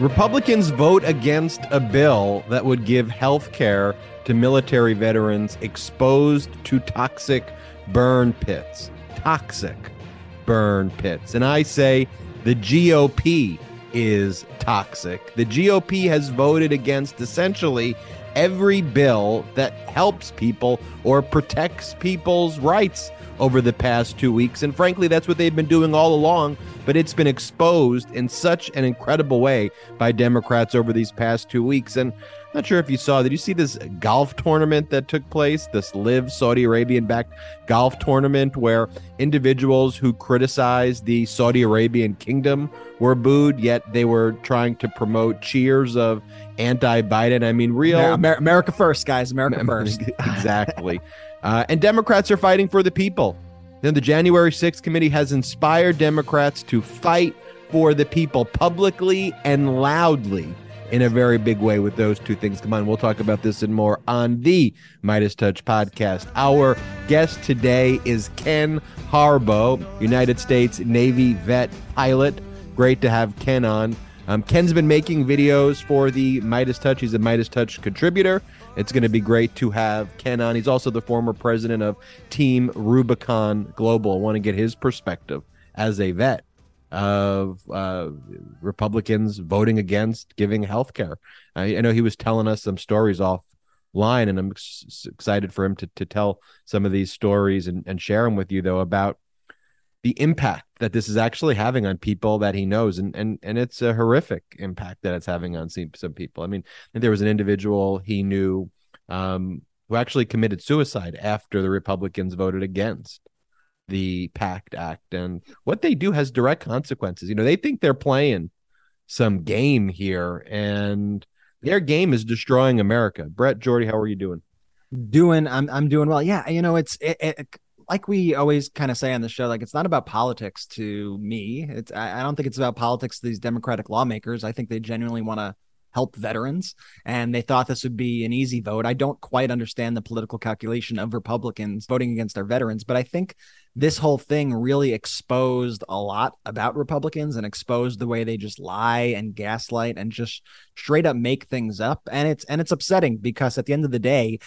Republicans vote against a bill that would give health care to military veterans exposed to toxic burn pits. Toxic burn pits. And I say the GOP is toxic. The GOP has voted against essentially every bill that helps people or protects people's rights over the past two weeks. And frankly, that's what they've been doing all along. But it's been exposed in such an incredible way by Democrats over these past two weeks. And I'm not sure if you saw, did you see this golf tournament that took place? This live Saudi Arabian backed golf tournament where individuals who criticized the Saudi Arabian kingdom were booed, yet they were trying to promote cheers of anti Biden. I mean, real America first, guys. America first. exactly. Uh, and Democrats are fighting for the people. Then the January 6th committee has inspired Democrats to fight for the people publicly and loudly in a very big way with those two things combined. We'll talk about this and more on the MeidasTouch podcast. Our guest today is Ken Harbaugh, United States Navy vet pilot. Great to have Ken on. Um, Ken's been making videos for the MeidasTouch. He's a MeidasTouch contributor. It's going to be great to have Ken on. He's also the former president of Team Rubicon Global. I want to get his perspective as a vet of uh, Republicans voting against giving health care. I, I, know he was telling us some stories offline, and I'm ex- excited for him to, to tell some of these stories and, and share them with you, though, about the impact that this is actually having on people that he knows and and and it's a horrific impact that it's having on some, some people. I mean there was an individual he knew um, who actually committed suicide after the republicans voted against the pact act and what they do has direct consequences. You know they think they're playing some game here and their game is destroying america. Brett jordy how are you doing? Doing i'm i'm doing well. Yeah you know it's it, it like we always kind of say on the show, like it's not about politics to me. It's I, don't think it's about politics to these Democratic lawmakers. I think they genuinely want to help veterans and they thought this would be an easy vote. I don't quite understand the political calculation of Republicans voting against their veterans, but I think this whole thing really exposed a lot about Republicans and exposed the way they just lie and gaslight and just straight up make things up and it's and it's upsetting because at the end of the day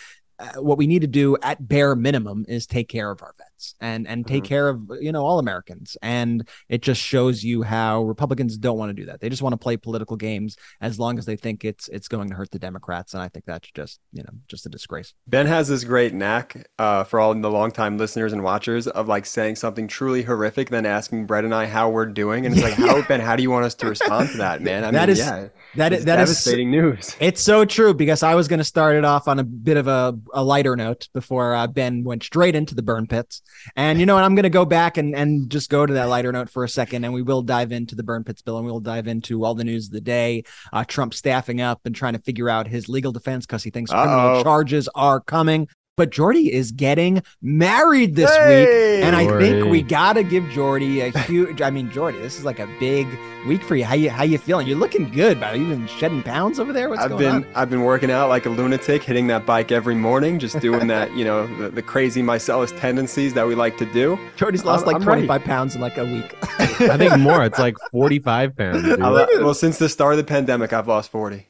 Uh, what we need to do at bare minimum is take care of our vets and and take mm-hmm. care of you know all Americans. And it just shows you how Republicans don't want to do that. They just want to play political games as long as they think it's it's going to hurt the Democrats. And I think that's just you know just a disgrace. Ben has this great knack uh, for all the longtime listeners and watchers of like saying something truly horrific, then asking Brett and I how we're doing, and it's like, how Ben, how do you want us to respond to that, man? I that mean, is, yeah, that is that devastating is, news. It's so true because I was going to start it off on a bit of a a lighter note before uh, Ben went straight into the burn pits. And you know what? I'm going to go back and, and just go to that lighter note for a second. And we will dive into the burn pits bill and we'll dive into all the news of the day. Uh, Trump staffing up and trying to figure out his legal defense because he thinks Uh-oh. criminal charges are coming but Jordy is getting married this hey, week, and I think we gotta give Jordy a huge. I mean, Jordy, this is like a big week for you. How you how you feeling? You're looking good, but you've been shedding pounds over there. What's I've going been on? I've been working out like a lunatic, hitting that bike every morning, just doing that. You know, the, the crazy Meiselas tendencies that we like to do. Jordy's lost I'm, like 25 ready. pounds in like a week. I think more. It's like 45 pounds. Uh, well, since the start of the pandemic, I've lost 40.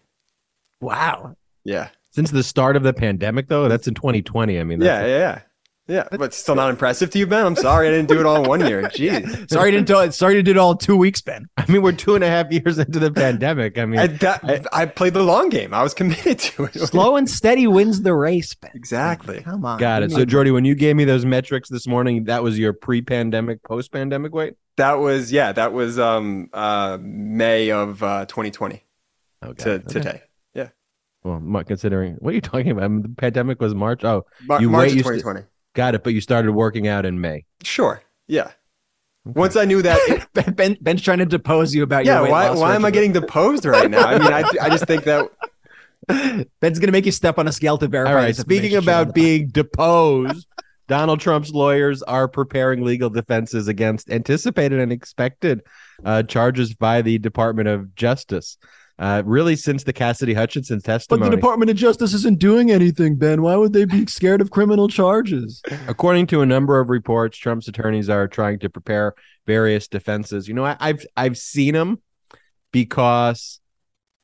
Wow. Yeah since the start of the pandemic though that's in 2020 i mean yeah yeah yeah yeah, but still not impressive to you, Ben. I'm sorry I didn't do it all in one year. Jeez. sorry to do it. Sorry to do it all in two weeks, Ben. I mean, we're two and a half years into the pandemic. I mean, I, that, I, I, played the long game. I was committed to it. Slow and steady wins the race, Ben. Exactly. Come on. Got it. So, Jordy, when you gave me those metrics this morning, that was your pre-pandemic, post-pandemic weight. That was yeah. That was um uh May of uh 2020 okay. to okay. today. Well, considering what are you talking about? I mean, the pandemic was March. Oh, Mar- you March wait, 2020. St- got it. But you started working out in May. Sure. Yeah. Okay. Once I knew that, ben, ben, Ben's trying to depose you about yeah. your why why am I getting deposed right now? I mean, I, I just think that Ben's gonna make you step on a scale to verify. All right. Speaking about being deposed, Donald Trump's lawyers are preparing legal defenses against anticipated and expected uh, charges by the Department of Justice uh, really since the Cassidy Hutchinson testimony. But the Department of Justice isn't doing anything, Ben. Why would they be scared of criminal charges? According to a number of reports, Trump's attorneys are trying to prepare various defenses. You know, I, I've I've seen them because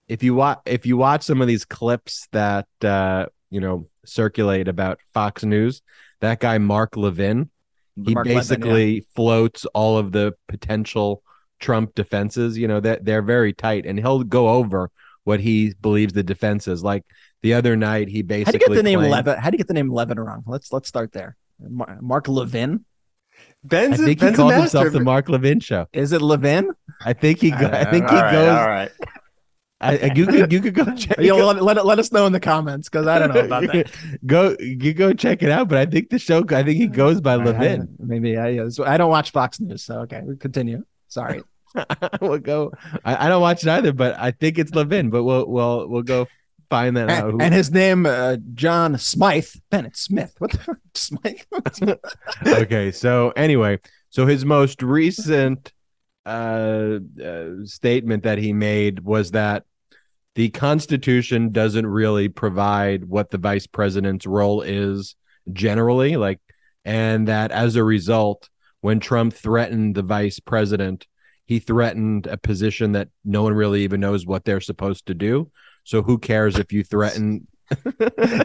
if you watch if you watch some of these clips that uh, you know circulate about Fox News, that guy Mark Levin, he Mark Levin, basically yeah. floats all of the potential Trump defenses. You know that they're very tight, and he'll go over what he believes the defense is. Like the other night, he basically. How do basically you get the name Levin? How do you get the name Levin wrong? Let's let's start there. Mark Levin. I Ben's, think Ben's a calls master. himself the Mark Levin Show. Is it Levin? I think he. Go, I think he All right, goes. All right. I, I- you could you could go check. You let, let, let us know in the comments because I don't know about that. go you go check it out. But I think the show. I think he goes by Levin. I- maybe I uh, so I don't watch Fox News, so okay, we continue. Sorry. we'll go. I, I don't watch it either, but I think it's Levin. But we'll we'll we'll go find that out. and, and his name uh, John Smythe Bennett Smith. What the Smythe? okay. So anyway, so his most recent uh, uh, statement that he made was that the Constitution doesn't really provide what the vice president's role is generally, like, and that as a result, when Trump threatened the vice president, he threatened a position that no one really even knows what they're supposed to do. So who cares if you threaten?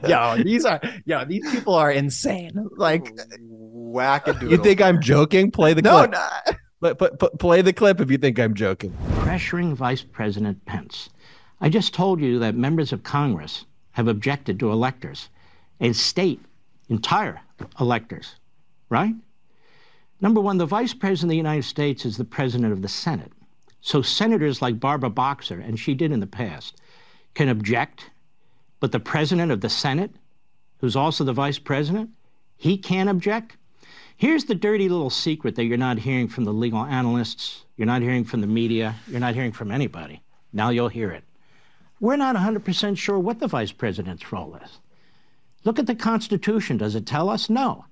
yo, these are yo, these people are insane. Like Wackadoodle. You think I'm joking? Play the no, clip. no. But, but, but play the clip if you think I'm joking. pressuring Vice President Pence. I just told you that members of Congress have objected to electors, and state entire electors, right? Number one, the Vice President of the United States is the President of the Senate. So senators like Barbara Boxer, and she did in the past, can object, but the President of the Senate, who's also the Vice President, he can't object? Here's the dirty little secret that you're not hearing from the legal analysts, you're not hearing from the media, you're not hearing from anybody. Now you'll hear it. We're not 100% sure what the vice president's role is. Look at the Constitution. Does it tell us? No.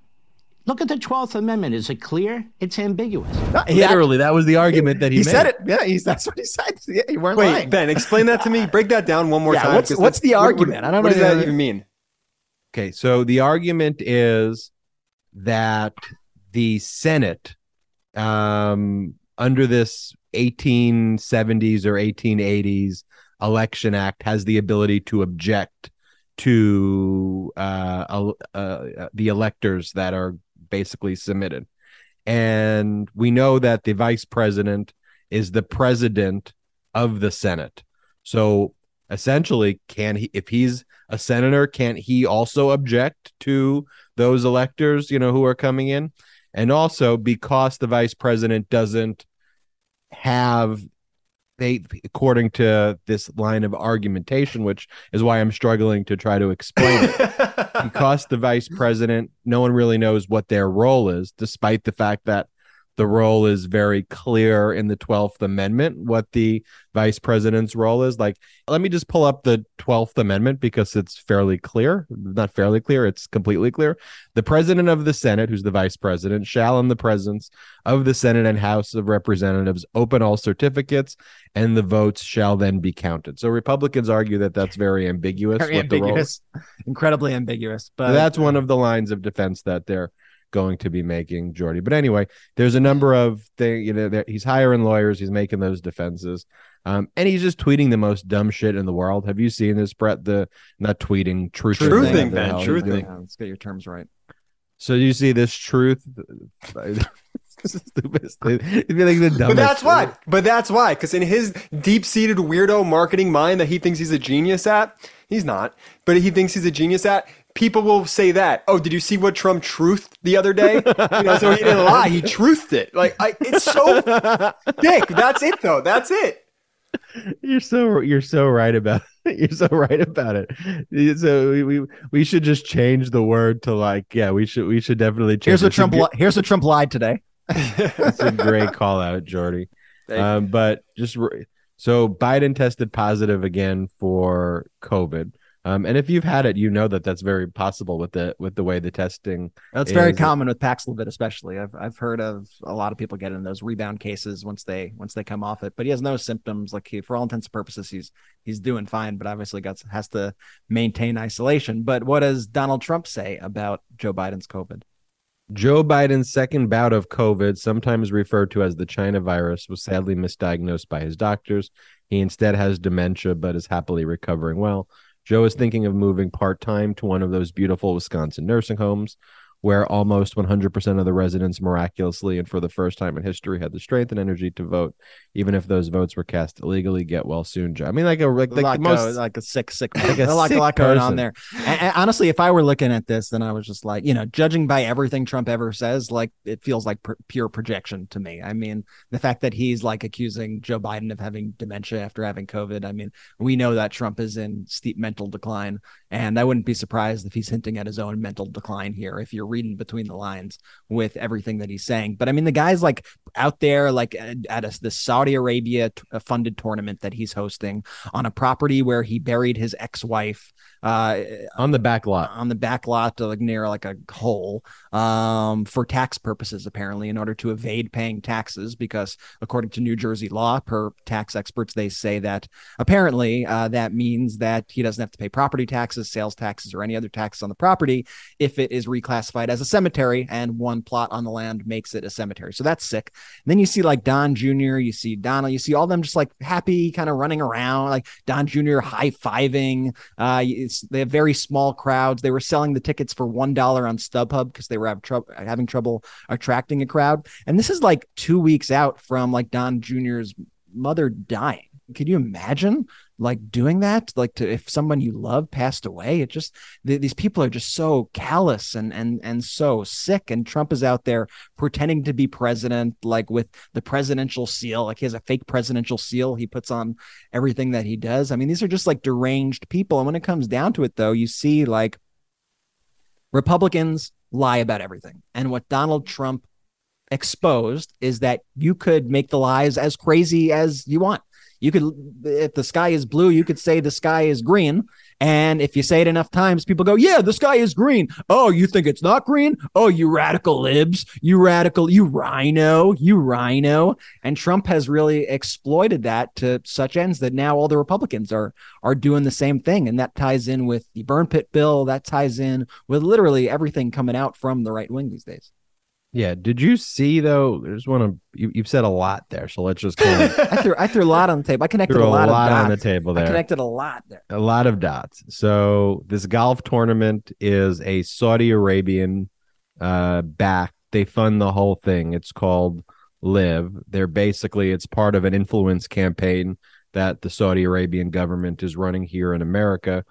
Look at the 12th Amendment. Is it clear? It's ambiguous. No, Literally, that was the argument that he, he made. said it. Yeah, he's that's what he said. Yeah, you weren't Wait, lying. Ben, explain that to me. Break that down one more Yeah, time. what's- what's that's- the what- what- argument? I don't know. What does that even mean? Okay, so the argument is that the Senate, um, under this 1870s or 1880s election act, has the ability to object to uh, el- uh, the electors that are basically submitted. And we know that the vice president is the president of the Senate. So essentially, can he, if he's a senator, can't he also object to those electors, you know, who are coming in? And also because the vice president doesn't have they according to this line of argumentation, which is why I'm struggling to try to explain it. Because the vice president, no one really knows what their role is, despite the fact that the role is very clear in the 12th Amendment, what the vice president's role is. Like, let me just pull up the 12th Amendment because it's fairly clear. Not fairly clear, it's completely clear. The president of the Senate, who's the vice president, shall, in the presence of the Senate and House of Representatives, open all certificates and the votes shall then be counted. So Republicans argue that that's very ambiguous. Very what the role ambiguous, incredibly ambiguous. But that's one of the lines of defense that they're going to be making, Jordy. But anyway, there's a number of things. You know, he's hiring lawyers. He's making those defenses, um, and he's just tweeting the most dumb shit in the world. Have you seen this, Brett? The not tweeting, truth, Truthing, whatever the Ben, hell he's Yeah, let's get your terms right. So you see this truth. This is the stupidest thing. It'd be like the dumbest. But that's why. But that's why. Because in his deep-seated weirdo marketing mind that he thinks he's a genius at, he's not. But he thinks he's a genius at. People will say that. Oh, did you see what Trump truthed the other day? You know, so he didn't lie. He truthed it. Like I, it's so thick. That's it, though. That's it. You're so you're so right about it. you're so right about it. So we, we we should just change the word to like yeah we should we should definitely change. Here's what a Trump. good- li- here's what Trump lied today. That's a great call out, Jordy. Um, but just re- so Biden tested positive again for COVID. Um, and if you've had it, you know that that's very possible with the with the way the testing. That's very common with Paxlovid, especially. I've I've heard of a lot of people getting those rebound cases once they once they come off it. But he has no symptoms. Like he, for all intents and purposes, he's he's doing fine. But obviously, got has to maintain isolation. But what does Donald Trump say about Joe Biden's COVID? Joe Biden's second bout of COVID, sometimes referred to as the China virus, was sadly misdiagnosed by his doctors. He instead has dementia, but is happily recovering well. Joe is thinking of moving part time to one of those beautiful Wisconsin nursing homes where almost 100% of the residents miraculously and for the first time in history had the strength and energy to vote, even if those votes were cast illegally. Get well soon, Joe. I mean, like a like, like like, the most a, like a sick, sick, Like a sick lot going person. on there. And, and honestly, if I were looking at this, then I was just like, you know, judging by everything Trump ever says, like it feels like pr- pure projection to me. I mean, the fact that he's like accusing Joe Biden of having dementia after having COVID. I mean, we know that Trump is in steep mental decline, and I wouldn't be surprised if he's hinting at his own mental decline here. If you're reading between the lines with everything that he's saying, but I mean, the guy's like out there, like at, a, the Saudi Arabia t- funded tournament that he's hosting on a property where he buried his ex-wife uh, on the back lot. on the back lot, like near like a hole, um, for tax purposes, apparently, in order to evade paying taxes. Because according to New Jersey law, per tax experts, they say that apparently uh, that means that he doesn't have to pay property taxes, sales taxes, or any other taxes on the property if it is reclassified as a cemetery and one plot on the land makes it a cemetery. So that's sick. And then you see like Don Jr., you see Donald, you see all them just like happy, kind of running around, like Don Jr. high fiving. Uh, they have very small crowds. They were selling the tickets for one dollar on StubHub because they were have trouble having trouble attracting a crowd. And this is like two weeks out from like Don Jr.'s mother dying. Could you imagine like doing that? Like to if someone you love passed away, it just th- these people are just so callous and and and so sick. And Trump is out there pretending to be president, like with the presidential seal. Like he has a fake presidential seal he puts on everything that he does. I mean, these are just like deranged people. And when it comes down to it, though, you see like Republicans lie about everything. And what Donald Trump exposed is that you could make the lies as crazy as you want. You could, if the sky is blue, you could say the sky is green. And if you say it enough times, people go, yeah, the sky is green. Oh, you think it's not green? Oh, you radical libs, you radical, you rhino, you rhino. And Trump has really exploited that to such ends that now all the Republicans are are doing the same thing. And that ties in with the burn pit bill. That ties in with literally everything coming out from the right wing these days. Yeah. Did you see though? There's one of you, you've said a lot there, so let's just kind of I threw I threw a lot on the table. I connected a lot, of on the dots. table I connected a lot there. a lot of dots. So this golf tournament is a Saudi Arabian uh back. They fund the whole thing. It's called Live. They're basically it's part of an influence campaign that the Saudi Arabian government is running here in America,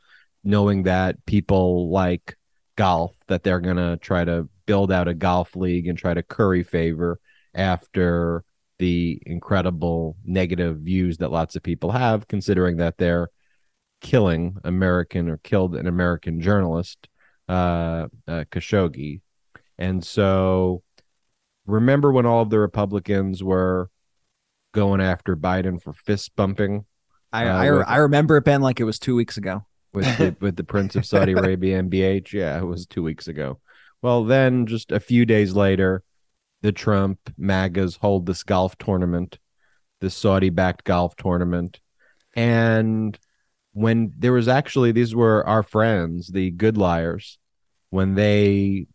knowing that people like golf that they're going to try to build out a golf league and try to curry favor after the incredible negative views that lots of people have considering that they're killing American or killed an American journalist, uh, uh, Khashoggi. And so remember when all of the Republicans were going after Biden for fist bumping I Uh, I, with- I remember it, Ben, like it was two weeks ago. with the, with the Prince of Saudi Arabia MBH? Yeah, it was two weeks ago. Well, then just a few days later, the Trump MAGAs hold this golf tournament, this Saudi backed golf tournament. And when there was actually, these were our friends, the good liars, when they,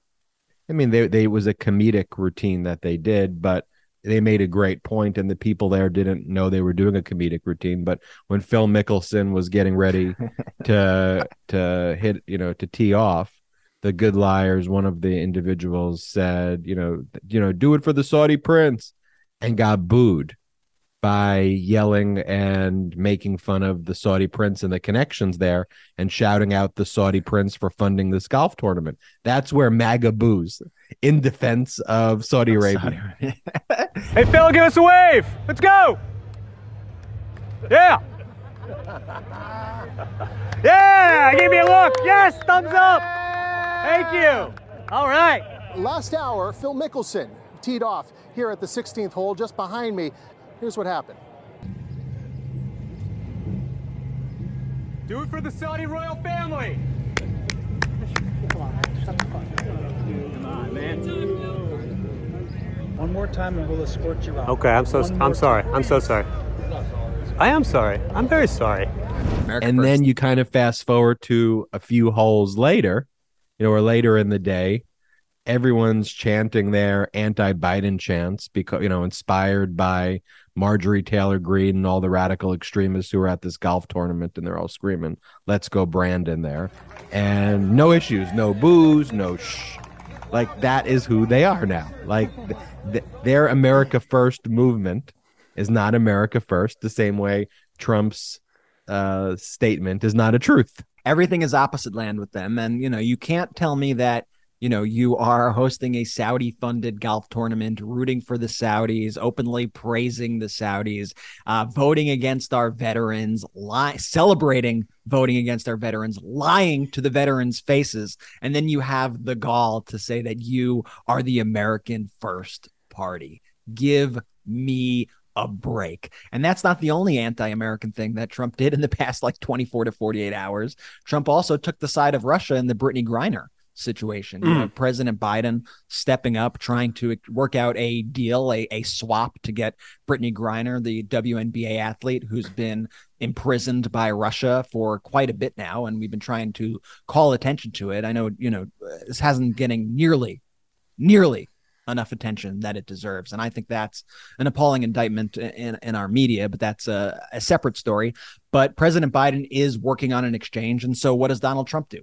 I mean, they, they it was a comedic routine that they did, but they made a great point, and the people there didn't know they were doing a comedic routine. But when Phil Mickelson was getting ready to to hit, you know, to tee off, the good liars, one of the individuals said, you know, you know, do it for the Saudi prince, and got booed by yelling and making fun of the Saudi prince and the connections there and shouting out the Saudi prince for funding this golf tournament. That's where MAGA boos in defense of Saudi Arabia. Hey, Phil, give us a wave. Let's go. Yeah. Yeah, give me a look. Yes, thumbs up. Thank you. All right. Last hour, Phil Mickelson teed off here at the 16th hole just behind me. Here's what happened. Do it for the Saudi royal family. One more time and we'll escort you out. Okay, I'm so One I'm sorry. time. I'm so sorry. I am sorry. I'm very sorry. America and first. then you kind of fast forward to a few holes later, you know, or later in the day, everyone's chanting their anti-Biden chants because you know inspired by Marjorie Taylor Greene and all the radical extremists who are at this golf tournament and they're all screaming, "Let's go Brandon!" there, and no issues, no booze, no shh. Like that is who they are now. Like th- th- their America First movement is not America First. The same way Trump's uh, statement is not a truth. Everything is opposite land with them, and you know you can't tell me that you know you are hosting a Saudi funded golf tournament, rooting for the Saudis, openly praising the Saudis, uh, voting against our veterans, li- celebrating voting against our veterans, lying to the veterans' faces, and then you have the gall to say that you are the American First Party. Give me a break. And that's not the only anti American thing that Trump did in the past like 24 to 48 hours. Trump also took the side of Russia in the Brittney Griner situation. You know, mm. President Biden stepping up, trying to work out a deal, a, a swap to get Brittney Griner, the WNBA athlete who's been imprisoned by Russia for quite a bit now. And we've been trying to call attention to it. I know, you know, this hasn't getting nearly, nearly enough attention that it deserves. And I think that's an appalling indictment in, in our media, but that's a, a separate story. But President Biden is working on an exchange. And so what does Donald Trump do?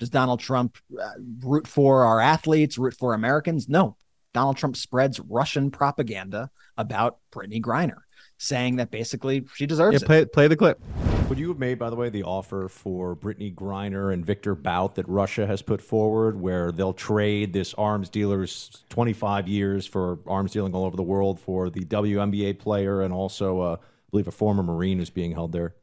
Does Donald Trump uh, root for our athletes, root for Americans? No. Donald Trump spreads Russian propaganda about Brittney Griner, saying that basically she deserves Yeah, play it. play the clip. Would you have made, by the way, the offer for Brittney Griner and Victor Bout that Russia has put forward, where they'll trade this arms dealer's 25 years for arms dealing all over the world for the WNBA player and also, uh, I believe, a former Marine who's being held there?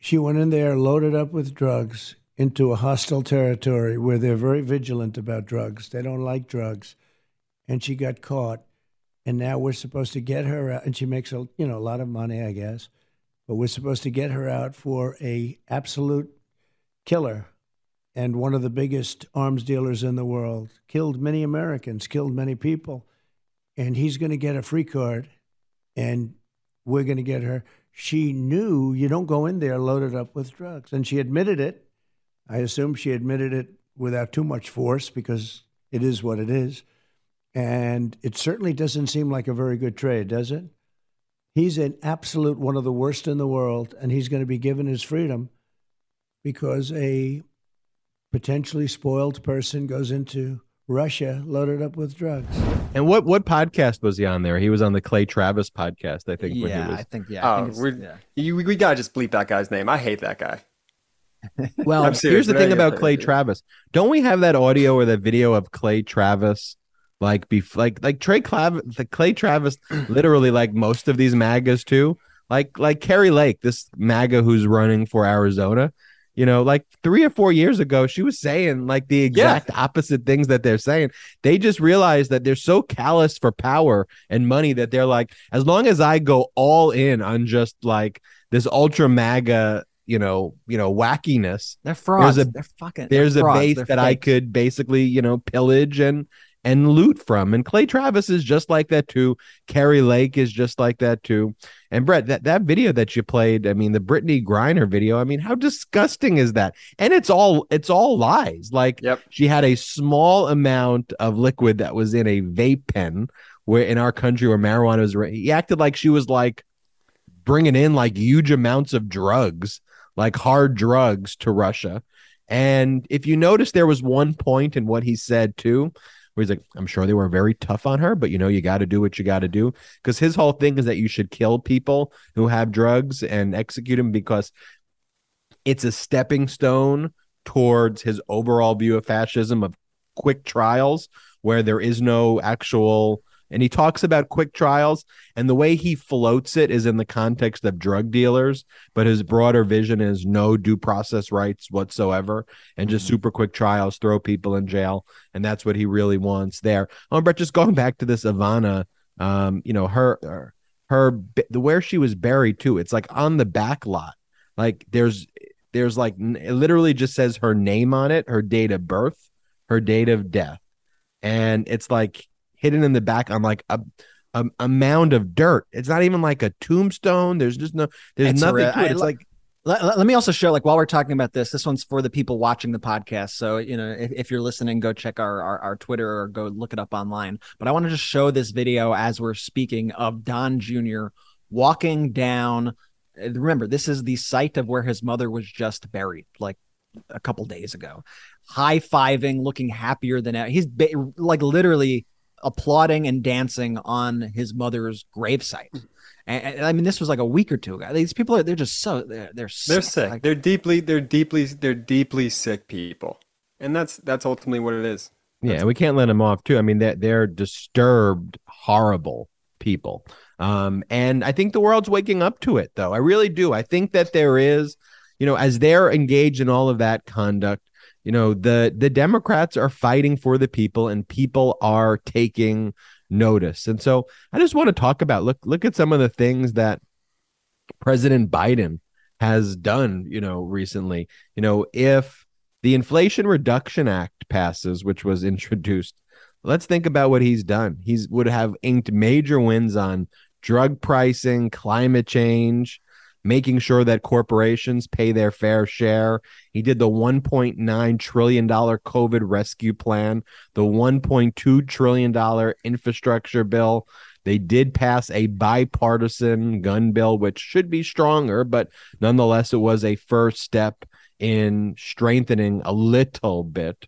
She went in there loaded up with drugs into a hostile territory where they're very vigilant about drugs. They don't like drugs. And she got caught. And now we're supposed to get her out. And she makes a you know a lot of money, I guess. But we're supposed to get her out for a absolute killer and one of the biggest arms dealers in the world. Killed many Americans, killed many people. And he's going to get a free card. And we're going to get her. She knew you don't go in there loaded up with drugs. And she admitted it. I assume she admitted it without too much force because it is what it is. And it certainly doesn't seem like a very good trade, does it? He's an absolute one of the worst in the world, and he's going to be given his freedom because a potentially spoiled person goes into Russia loaded up with drugs. And what what podcast was he on there? He was on the Clay Travis podcast, I think. when he Yeah, was- I think, yeah. I Oh, think we're, yeah. you, we gotta just bleep that guy's name. I hate that guy. Well, serious, here's the but thing about Clay. Travis. Don't we have that audio or that video of Clay Travis? Like, be like, like Trey Clav, the Clay Travis, literally like most of these MAGAs too. Like, like Kari Lake, this MAGA who's running for Arizona. You know, like three or four years ago, she was saying like the exact opposite things that they're saying. They just realized that they're so callous for power and money that they're like, as long as I go all in on just like this ultra MAGA, you know, you know, wackiness, They're frauds. There's a- they're fucking. there's they're a frauds. base They're that I could basically, you know, pillage and and loot from. And Clay Travis is just like that too. Kari Lake is just like that too. And Brett, that, that video that you played, I mean, the Brittney Griner video, I mean, how disgusting is that? And it's all it's all lies. Like Yep. she had a small amount of liquid that was in a vape pen where in our country where marijuana was he acted like she was like bringing in like huge amounts of drugs like hard drugs to russia and if you notice there was one point in what he said too where he's like i'm sure they were very tough on her but you know you got to do what you got to do. Because his whole thing is that you should kill people who have drugs and execute them because it's a stepping stone towards his overall view of fascism of quick trials where there is no actual and he talks about quick trials and the way he floats it is in the context of drug dealers but his broader vision is no due process rights whatsoever and just super quick trials throw people in jail and that's what he really wants there. Oh but just going back to this ivana um you know her her, her the where she was buried too it's like on the back lot. Like there's there's like it literally just says her name on it her date of birth her date of death. And it's like hidden in the back on like a a, a mound of dirt it's not even like a tombstone there's just no there's It's nothing real- to it. It's lo- like Let, let, me also show, like, while we're talking about this, this one's for the people watching the podcast. So, you know, if, if you're listening, go check our, our, our Twitter or go look it up online. But I want to just show this video as we're speaking of Don Jr. walking down. Eh, remember, this is the site of where his mother was just buried, like a couple days ago. High fiving, looking happier than ever. He's ba- like literally applauding and dancing on his mother's gravesite. And, and, I mean, this was like a week or two ago. These people are they're just so they're they're sick. They're sick. Like, they're deeply they're deeply they're deeply sick people, and that's that's ultimately what it is. Yeah, we can't let them off too. I mean, they're, they're disturbed, horrible people. Um, and I think the world's waking up to it, though. I really do. I think that there is, you know, as they're engaged in all of that conduct, you know, the the Democrats are fighting for the people, and people are taking notice. And so I just want to talk about look look at some of the things that President Biden has done, you know, recently. You know, if the Inflation Reduction Act passes, which was introduced, let's think about what he's done. He's would have inked major wins on drug pricing, climate change, making sure that corporations pay their fair share. He did the $1.9 trillion COVID rescue plan, the $1.2 trillion infrastructure bill. They did pass a bipartisan gun bill, which should be stronger, but nonetheless, it was a first step in strengthening a little bit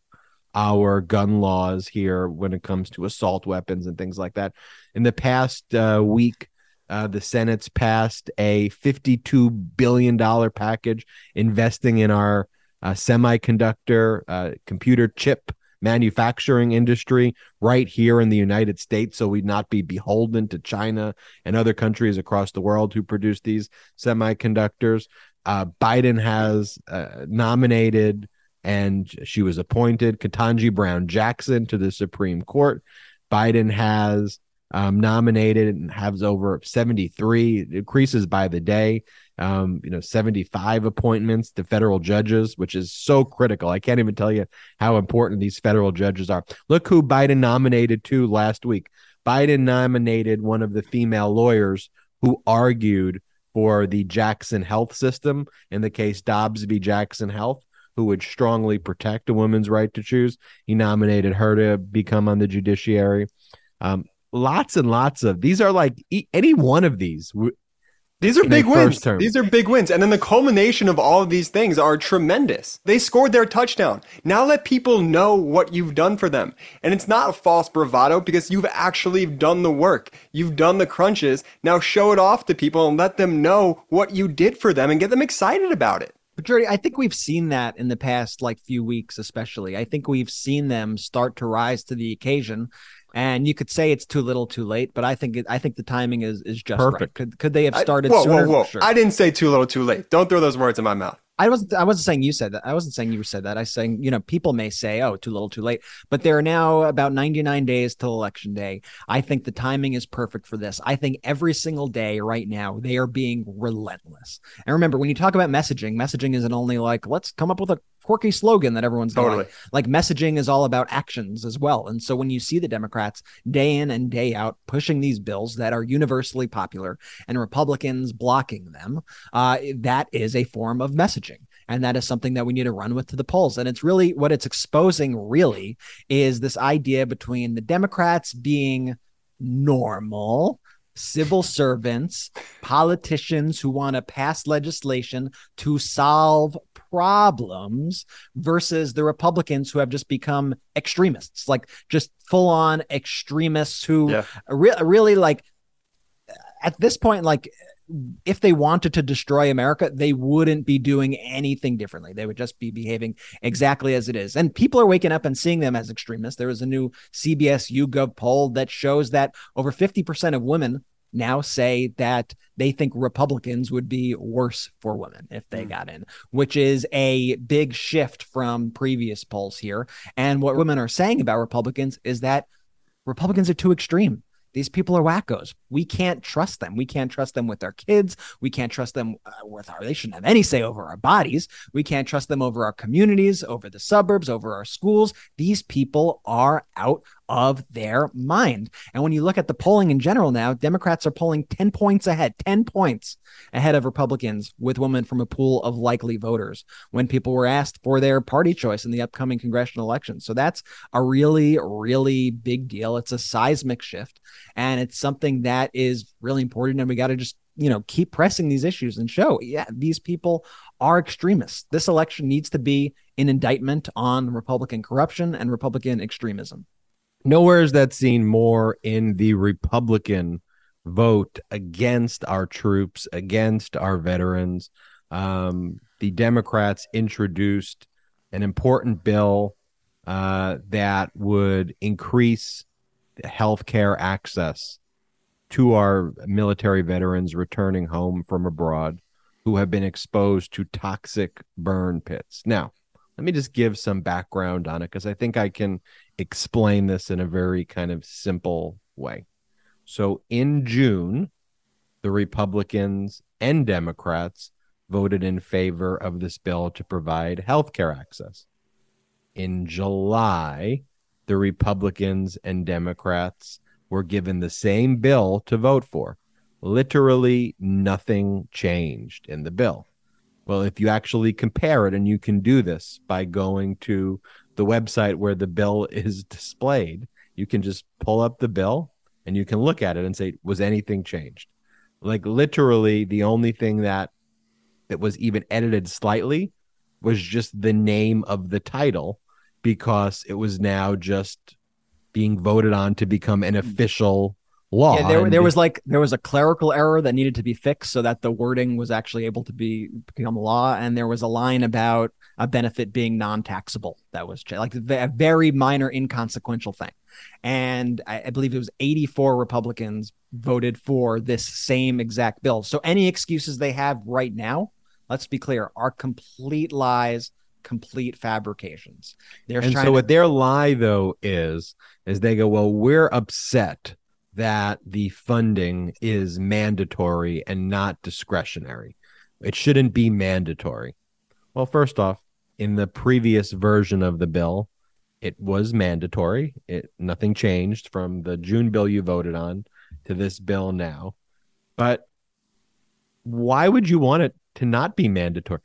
our gun laws here when it comes to assault weapons and things like that. In the past uh, week, uh, the Senate's passed a $52 billion package investing in our uh, semiconductor uh, computer chip manufacturing industry right here in the United States so we'd not be beholden to China and other countries across the world who produce these semiconductors. Uh, Biden has uh, nominated and she was appointed Ketanji Brown Jackson to the Supreme Court. Biden has um, nominated and has over 73 it increases by the day um, you know 75 appointments to federal judges which is so critical. I can't even tell you how important these federal judges are. Look who biden nominated to last week. Biden nominated one of the female lawyers who argued for the jackson health system. In the case dobbs v. Jackson health who would strongly protect a woman's right to choose he nominated her to become on the judiciary. Um, lots and lots of these are like any one of these these are big wins. These are big wins. And then the culmination of all of these things are tremendous. They scored their touchdown. Now let people know what you've done for them. And it's not a false bravado because you've actually done the work. You've done the crunches. Now show it off to people and let them know what you did for them and get them excited about it. But Jordy, I think we've seen that in the past like few weeks, especially. I think we've seen them start to rise to the occasion and you could say it's too little, too late, but I think it, I think the timing is is just Perfect. right. Could could they have started I, whoa, sooner? Whoa, whoa, Sure. I didn't say too little, too late. Don't throw those words in my mouth. I wasn't I wasn't saying you said that. I wasn't saying you said that. I was saying, you know, people may say, oh, too little, too late. But there are now about 99 days till election day. I think the timing is perfect for this. I think every single day right now, they are being relentless. And remember, when you talk about messaging, messaging isn't only like, let's come up with a quirky slogan that everyone's totally. Going. Like messaging is all about actions as well. And so when you see the Democrats day in and day out pushing these bills that are universally popular and Republicans blocking them, uh, that is a form of messaging. And that is something that we need to run with to the polls. And it's really what it's exposing, really, is this idea between the Democrats being normal civil servants, politicians who want to pass legislation to solve problems versus the Republicans who have just become extremists, like just full on extremists who yeah. re- really like at this point, like if they wanted to destroy America, they wouldn't be doing anything differently. They would just be behaving exactly as it is. And people are waking up and seeing them as extremists. There was a new CBS YouGov poll that shows that over 50% of women now say that they think Republicans would be worse for women if they mm. got in, which is a big shift from previous polls here. And what women are saying about Republicans is that Republicans are too extreme. These people are wackos. We can't trust them. We can't trust them with our kids. We can't trust them uh, with our, they shouldn't have any say over our bodies. We can't trust them over our communities, over the suburbs, over our schools. These people are out of their mind. And when you look at the polling in general now, Democrats are polling 10 points ahead, 10 points ahead of Republicans with women from a pool of likely voters when people were asked for their party choice in the upcoming congressional elections. So that's a really, really big deal. It's a seismic shift and it's something that is really important. And we got to just you know keep pressing these issues and show yeah these people are extremists this election needs to be an indictment on republican corruption and republican extremism Nowhere is that seen more in the Republican vote against our troops, against our veterans. Um, the Democrats introduced an important bill uh, that would increase health care access to our military veterans returning home from abroad who have been exposed to toxic burn pits. Now, let me just give some background on it because I think I can explain this in a very kind of simple way. So in June, the Republicans and Democrats voted in favor of this bill to provide health care access. In July, the Republicans and Democrats were given the same bill to vote for. Literally nothing changed in the bill. Well, if you actually compare it, and you can do this by going to the website where the bill is displayed, you can just pull up the bill and you can look at it and say, was anything changed? Like literally, the only thing that that was even edited slightly was just the name of the title because it was now just being voted on to become an hmm. official law. Yeah, there, there was like there was a clerical error that needed to be fixed so that the wording was actually able to be become law, and there was a line about a benefit being non-taxable that was like a very minor, inconsequential thing. And I, I believe it was 84 Republicans voted for this same exact bill. So any excuses they have right now, let's be clear, are complete lies complete fabrications. They're and so to- what their lie though is is they go, well, we're upset that the funding is mandatory and not discretionary. It shouldn't be mandatory. Well, first off, in the previous version of the bill, it was mandatory. It nothing changed from the June bill you voted on to this bill now. But why would you want it to not be mandatory?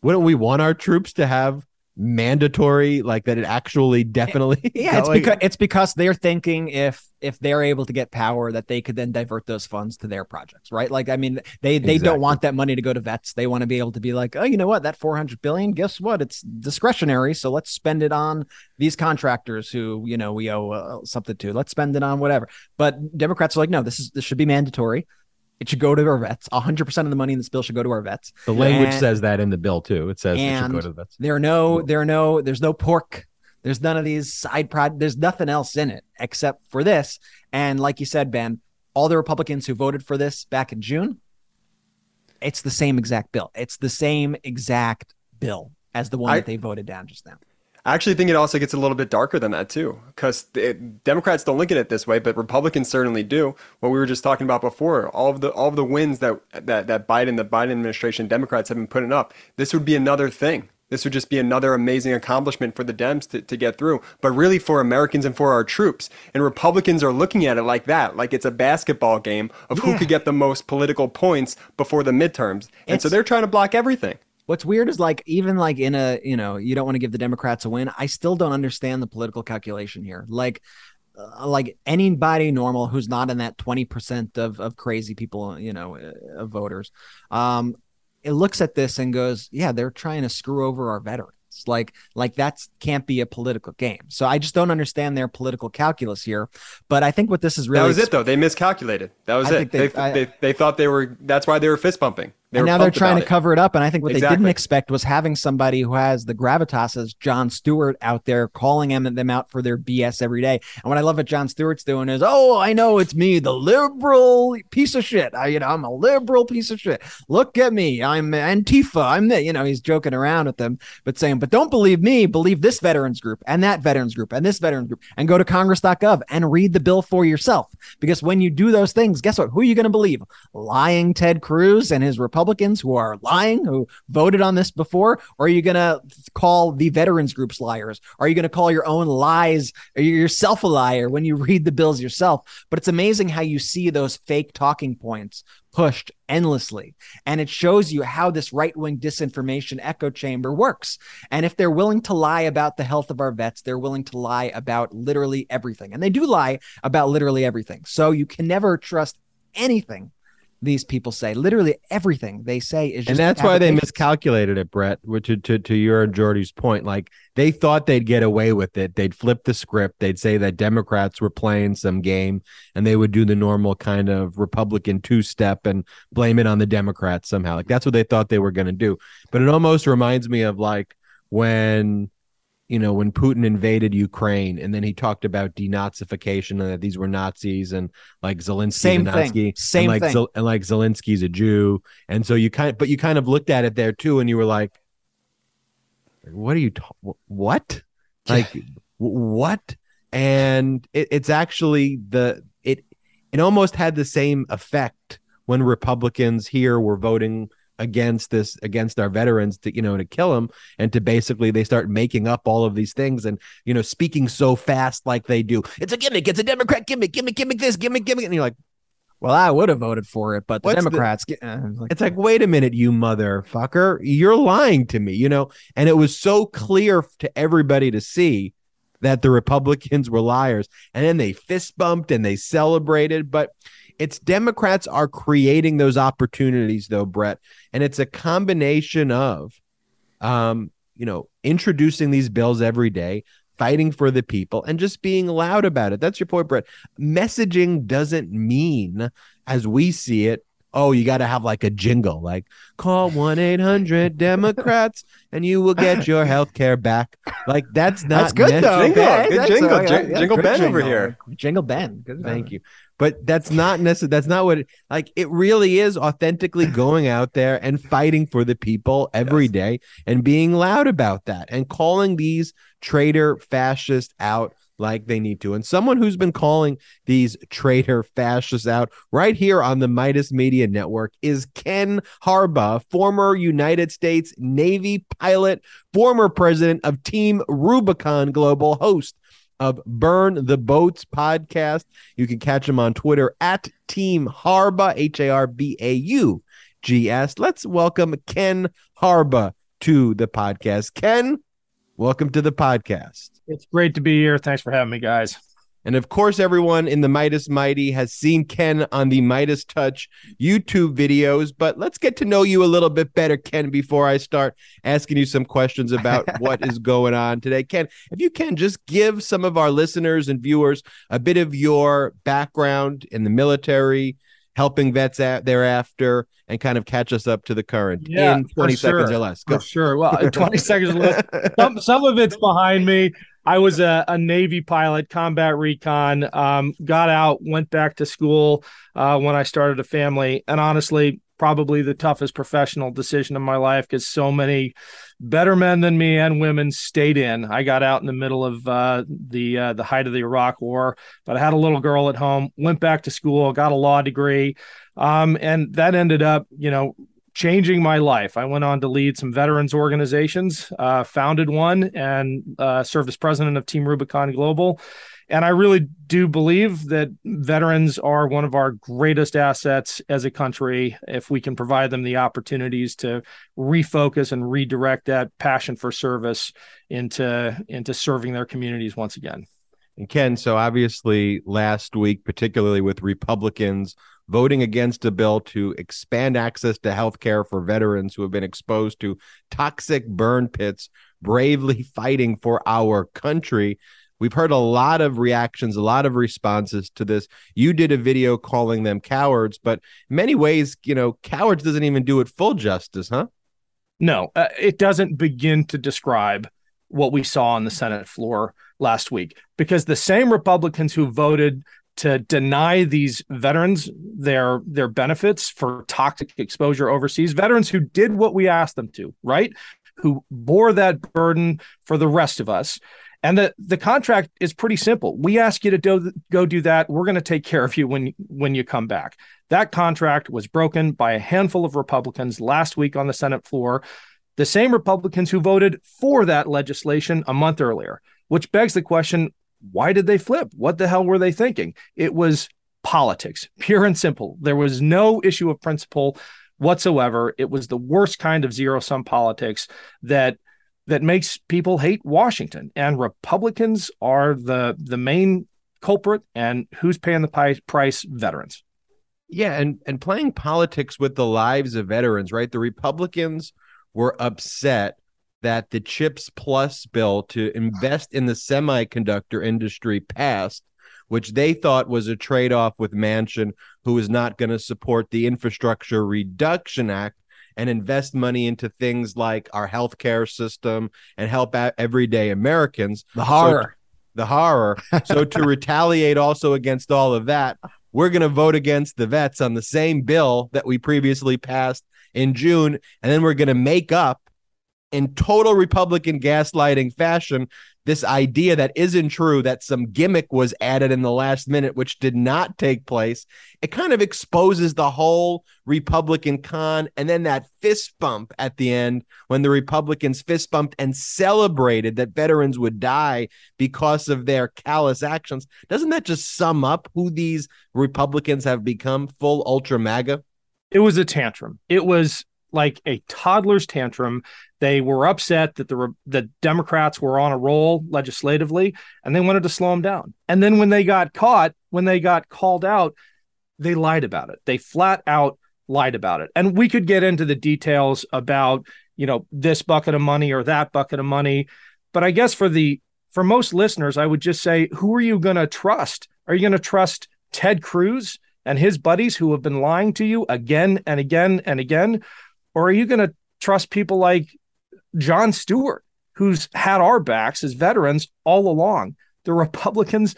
Wouldn't we want our troops to have mandatory like that it actually definitely yeah it's because it's because they're thinking if if they're able to get power that they could then divert those funds to their projects right? Like i mean they they exactly. don't want that money to go to vets. They want to be able to be like oh you know what? That 400 billion guess what? It's discretionary so let's spend it on these contractors who you know we owe uh, something to. Let's spend it on whatever. But democrats are like no this is this should be mandatory it should go to our vets. 100% of the money in this bill should go to our vets. The language and, says that in the bill too. It says it should go to the vets. There are no, there are no, there's no pork. There's none of these side prod. There's nothing else in it except for this. And like you said, Ben, all the Republicans who voted for this back in June, it's the same exact bill. It's the same exact bill as the one I, that they voted down just now. I actually think it also gets a little bit darker than that too, because Democrats don't look at it this way, but Republicans certainly do. What we were just talking about before, all of the all of the wins that that that Biden, the Biden administration, Democrats have been putting up, this would be another thing. This would just be another amazing accomplishment for the Dems to, to get through, but really for Americans and for our troops. And Republicans are looking at it like that, like it's a basketball game of yeah. who could get the most political points before the midterms. And it's, so they're trying to block everything. What's weird is like even like in a you know you don't want to give the Democrats a win. I still don't understand the political calculation here. Like uh, like anybody normal who's not in that 20% of of crazy people, you know, uh, of voters. Um it looks at this and goes, "Yeah, they're trying to screw over our veterans." Like, like that can't be a political game. So I just don't understand their political calculus here. But I think what this is really that was it though. They miscalculated. That was I it. They, they, I, they, they thought they were. That's why they were fist bumping. They and now they're trying to it. cover it up. And I think what exactly. they didn't expect was having somebody who has the gravitas as Jon Stewart out there calling them, them out for their BS every day. And what I love what Jon Stewart's doing is, oh, I know it's me, the liberal piece of shit. I, you know, I'm a liberal piece of shit. Look at me. I'm Antifa. I'm the, you know, he's joking around with them, but saying, but don't believe me. Believe this veterans group and that veterans group and this veterans group and go to congress.gov and read the bill for yourself. Because when you do those things, guess what? Who are you going to believe? Lying Ted Cruz and his Republican Republicans who are lying, who voted on this before? Or are you going to call the veterans groups liars? Are you going to call your own lies, Are you yourself a liar when you read the bills yourself? But it's amazing how you see those fake talking points pushed endlessly. And it shows you how this right wing disinformation echo chamber works. And if they're willing to lie about the health of our vets, they're willing to lie about literally everything. And they do lie about literally everything. So you can never trust anything these people say. Literally everything they say is and that's why they miscalculated it, Brett. To to to your and Jordy's point, like they thought they'd get away with it. They'd flip the script. They'd say that Democrats were playing some game, and they would do the normal kind of Republican two step and blame it on the Democrats somehow. Like that's what they thought they were going to do. But it almost reminds me of like when you know, when Putin invaded Ukraine and then he talked about denazification and that these were Nazis and like Zelensky Same Nazi thing. Same and like, thing. and like Zelensky's a Jew. And so you kind of, but you kind of looked at it there too and you were like, what are you, ta- what? Like, what? And it, it's actually the, it, it almost had the same effect when Republicans here were voting against this against our veterans to you know to kill them and to basically they start making up all of these things and you know speaking so fast like they do. It's a gimmick. It's a democrat gimmick. Gimmick gimmick this gimmick gimmick and you're like well i would have voted for it but the the- democrats uh, like, it's like wait a minute you motherfucker. You're lying to me you know? And it was so clear to everybody to see that the republicans were liars. And then they fist bumped and they celebrated. But it's democrats are creating those opportunities though brett and it's a combination of um you know introducing these bills every day fighting for the people and just being loud about it. That's your point brett. Messaging doesn't mean as we see it oh you got to have like a jingle like call 1-800 democrats and you will get your health care back like that's not that's good though Jingle. Yeah, Good that's- jingle. yeah, Jing- yeah, Jingle good Ben over here. jingle ben good Thank you. But that's not necessarily that's not what it like it really is authentically going out there and fighting for the people every day and being loud about that and calling these traitor fascists out like they need to. And someone who's been calling these traitor fascists out right here on the Meidas Media Network is Ken Harbaugh, former United States Navy pilot, former president of Team Rubicon Global, host of Burn the Boats podcast. You can catch him on Twitter at Team Harbaugh, H A R B A U G S. Let's welcome Ken Harbaugh to the podcast. Ken, welcome to the podcast. It's great to be here. Thanks for having me, guys. And of course, everyone in the Meidas Mighty has seen Ken on the MeidasTouch YouTube videos. But let's get to know you a little bit better, Ken, before I start asking you some questions about what is going on today. Ken, if you can just give some of our listeners and viewers a bit of your background in the military, helping vets out thereafter, and kind of catch us up to the current Yeah, in for 20 seconds or less. Go. For sure. Well, 20 seconds or less. Some, some of it's behind me. I was a, a Navy pilot, combat recon, um, got out, went back to school uh, when I started a family. And honestly, probably the toughest professional decision of my life because so many better men than me and women stayed in. I got out in the middle of uh, the uh, the height of the Iraq War, but I had a little girl at home. Went back to school, got a law degree, um, and that ended up, you know, changing my life. I went on to lead some veterans organizations, uh, founded one, and uh, served as president of Team Rubicon Global. And I really do believe that veterans are one of our greatest assets as a country if we can provide them the opportunities to refocus and redirect that passion for service into into serving their communities once again. And Ken, so obviously last week, particularly with Republicans voting against a bill to expand access to health care for veterans who have been exposed to toxic burn pits, bravely fighting for our country. We've heard a lot of reactions, a lot of responses to this. You did a video calling them cowards, but many ways, you know, cowards doesn't even do it full justice, huh? No, uh, it doesn't begin to describe what we saw on the Senate floor last week because the same Republicans who voted to deny these veterans their their benefits for toxic exposure overseas, veterans who did what we asked them to, right? Who bore that burden for the rest of us. And the, the contract is pretty simple. We ask you to do, go do that. We're going to take care of you when when you come back. That contract was broken by a handful of Republicans last week on the Senate floor, the same Republicans who voted for that legislation a month earlier, which begs the question why did they flip? What the hell were they thinking? It was politics, pure and simple. There was no issue of principle whatsoever. It was the worst kind of zero sum politics that that makes people hate Washington. And Republicans are the the main culprit. And who's paying the price? Veterans. Yeah, and and playing politics with the lives of veterans, right? The Republicans were upset that the CHIPS Plus bill to invest in the semiconductor industry passed, which they thought was a trade off with Manchin, who is not going to support the Infrastructure Reduction Act and invest money into things like our healthcare system and help out everyday Americans. The horror. So, the horror. so to retaliate also against all of that, we're going to vote against the vets on the same bill that we previously passed in June, and then we're going to make up in total Republican gaslighting fashion this idea that isn't true that some gimmick was added in the last minute which did not take place it kind of exposes the whole republican con and then that fist bump at the end when the republicans fist bumped and celebrated that veterans would die because of their callous actions. Doesn't that just sum up who these republicans have become? Full ultra maga? It was a tantrum. It was like a toddler's tantrum. They were upset that the the Democrats were on a roll legislatively, and they wanted to slow them down. And then when they got caught, when they got called out, they lied about it. They flat out lied about it. And we could get into the details about you know this bucket of money or that bucket of money, but I guess for the for most listeners, I would just say, who are you going to trust? Are you going to trust Ted Cruz? and his buddies who have been lying to you again and again and again? Or are you going to trust people like Jon Stewart, who's had our backs as veterans all along? The Republicans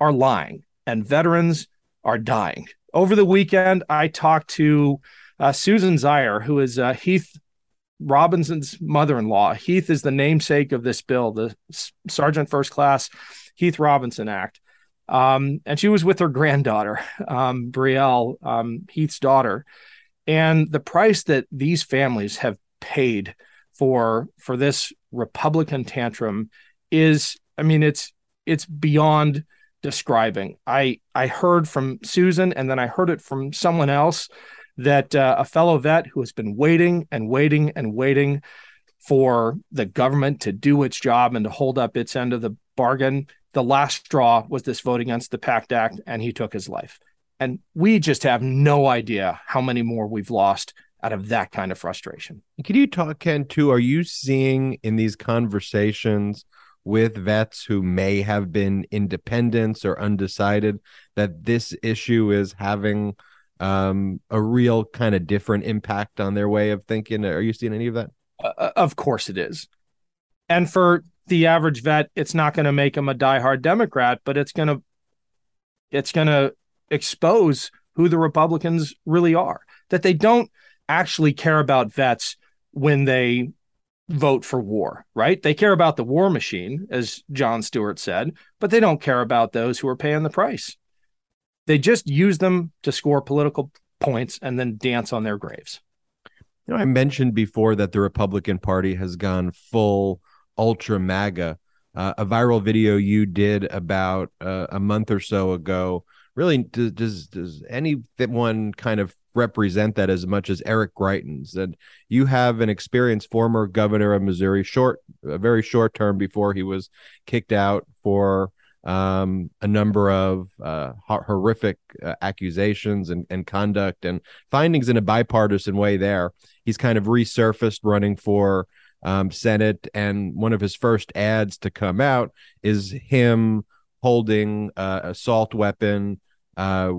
are lying and veterans are dying. Over the weekend, I talked to uh, Susan Zeier, who is uh, Heath Robinson's mother in law. Heath is the namesake of this bill, the Sergeant First Class Heath Robinson Act. Um, and she was with her granddaughter, um, Brielle, um, Heath's daughter and the price that these families have paid for for this republican tantrum is i mean it's it's beyond describing. I i heard from susan and then i heard it from someone else that uh, a fellow vet who has been waiting and waiting and waiting for the government to do its job and to hold up its end of the bargain the last straw was this vote against the pact act and he took his life and we just have no idea how many more we've lost out of that kind of frustration. Can you talk, Ken, too? Are you seeing in these conversations with vets who may have been independents or undecided that this issue is having um, a real kind of different impact on their way of thinking? Are you seeing any of that? Uh, uh of course it is. And for the average vet, it's not going to make him a diehard Democrat, but it's going to it's going to expose who the Republicans really are, that they don't actually care about vets when they vote for war, right? They care about the war machine, as Jon Stewart said, but they don't care about those who are paying the price. They just use them to score political points and then dance on their graves. You know, I mentioned before that the Republican Party has gone full ultra MAGA. Uh, a viral video you did about uh, a month or so ago really does does, does anyone kind of represent that as much as Eric Greitens? And you have an experienced former governor of Missouri, short, a very short term before he was kicked out for um, a number of uh, horrific uh, accusations and, and conduct and findings in a bipartisan way. There, he's kind of resurfaced running for um, Senate, and one of his first ads to come out is him holding uh, assault weapon uh,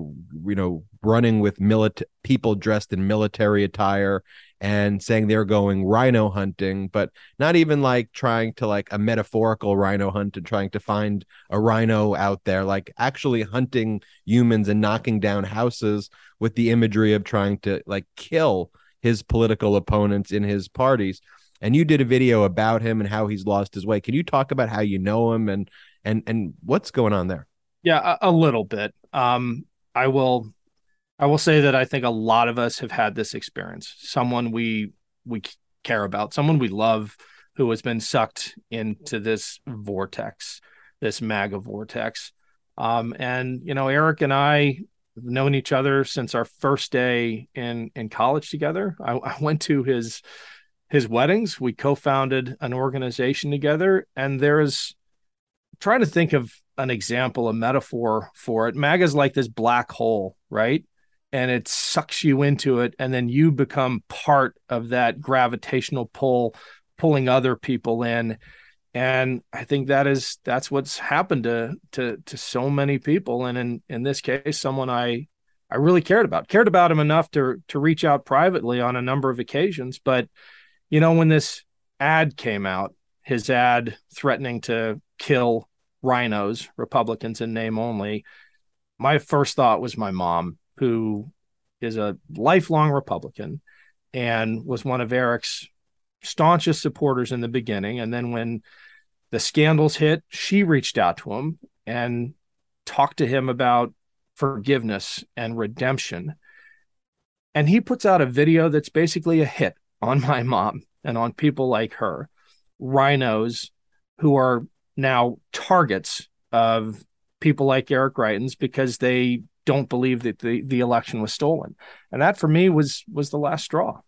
you know, running with military people dressed in military attire and saying they're going rhino hunting, but not even like trying to like a metaphorical rhino hunt and trying to find a rhino out there, like actually hunting humans and knocking down houses with the imagery of trying to like kill his political opponents in his parties. and you did a video about him and how he's lost his way. Can you talk about how you know him and and and what's going on there? Yeah, a, a little bit. Um, I will, I will say that I think a lot of us have had this experience. Someone we we care about, someone we love, who has been sucked into this vortex, this MAGA vortex. Um, and you know, Eric and I have known each other since our first day in in college together. I, I went to his his weddings. We co-founded an organization together, and there's trying to think of an example, a metaphor for it. MAGA is like this black hole, right? And it sucks you into it, and then you become part of that gravitational pull, pulling other people in. And I think that is that's what's happened to to to so many people. And in in this case, someone I I really cared about, cared about him enough to to reach out privately on a number of occasions. But you know, when this ad came out, his ad threatening to kill rhinos, Republicans in name only, my first thought was my mom, who is a lifelong Republican and was one of Eric's staunchest supporters in the beginning. And then when the scandals hit, she reached out to him and talked to him about forgiveness and redemption. And he puts out a video that's basically a hit on my mom and on people like her, rhinos who are now targets of people like Eric Greitens because they don't believe that the, the election was stolen. And that for me was was the last straw.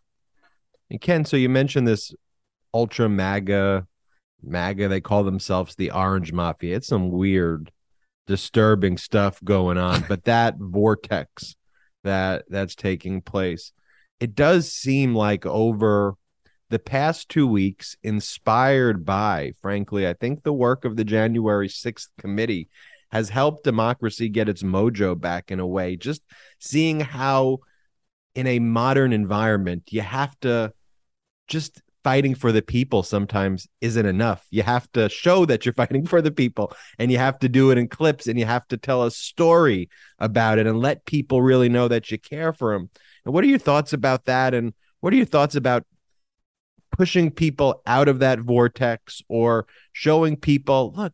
And Ken, so you mentioned this ultra MAGA, MAGA, they call themselves the Orange Mafia. It's some weird, disturbing stuff going on. but that vortex that that's taking place, it does seem like over the past two weeks, inspired by, frankly, I think the work of the January 6th committee has helped democracy get its mojo back in a way. Just seeing how, in a modern environment, you have to just fighting for the people sometimes isn't enough. You have to show that you're fighting for the people and you have to do it in clips and you have to tell a story about it and let people really know that you care for them. And what are your thoughts about that? And what are your thoughts about pushing people out of that vortex or showing people look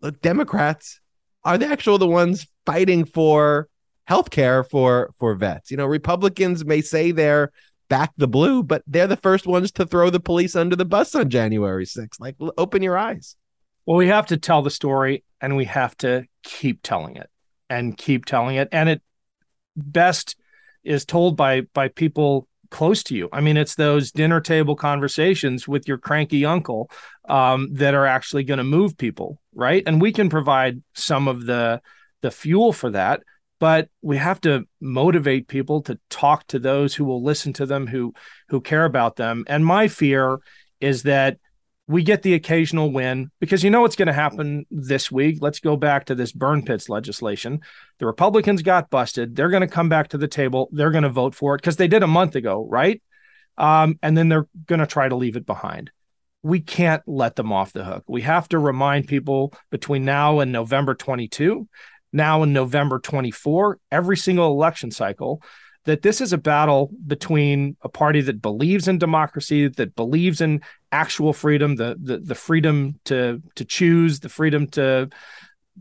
look democrats are the actual the ones fighting for health care for for vets? You know republicans may say they're back the blue but they're the first ones to throw the police under the bus on january 6th like open your eyes. Well we have to tell the story and we have to keep telling it and keep telling it. And it best is told by by people close to you. I mean, it's those dinner table conversations with your cranky uncle um, that are actually going to move people, right? And we can provide some of the the fuel for that, but we have to motivate people to talk to those who will listen to them, who who care about them. And my fear is that we get the occasional win because you know what's going to happen this week. Let's go back to this burn pits legislation. The Republicans got busted. They're going to come back to the table. They're going to vote for it because they did a month ago, right? Um, and then they're going to try to leave it behind. We can't let them off the hook. We have to remind people between now and November 22, now and November 24, every single election cycle, that this is a battle between a party that believes in democracy, that believes in actual freedom, the the, the freedom to to choose, the freedom to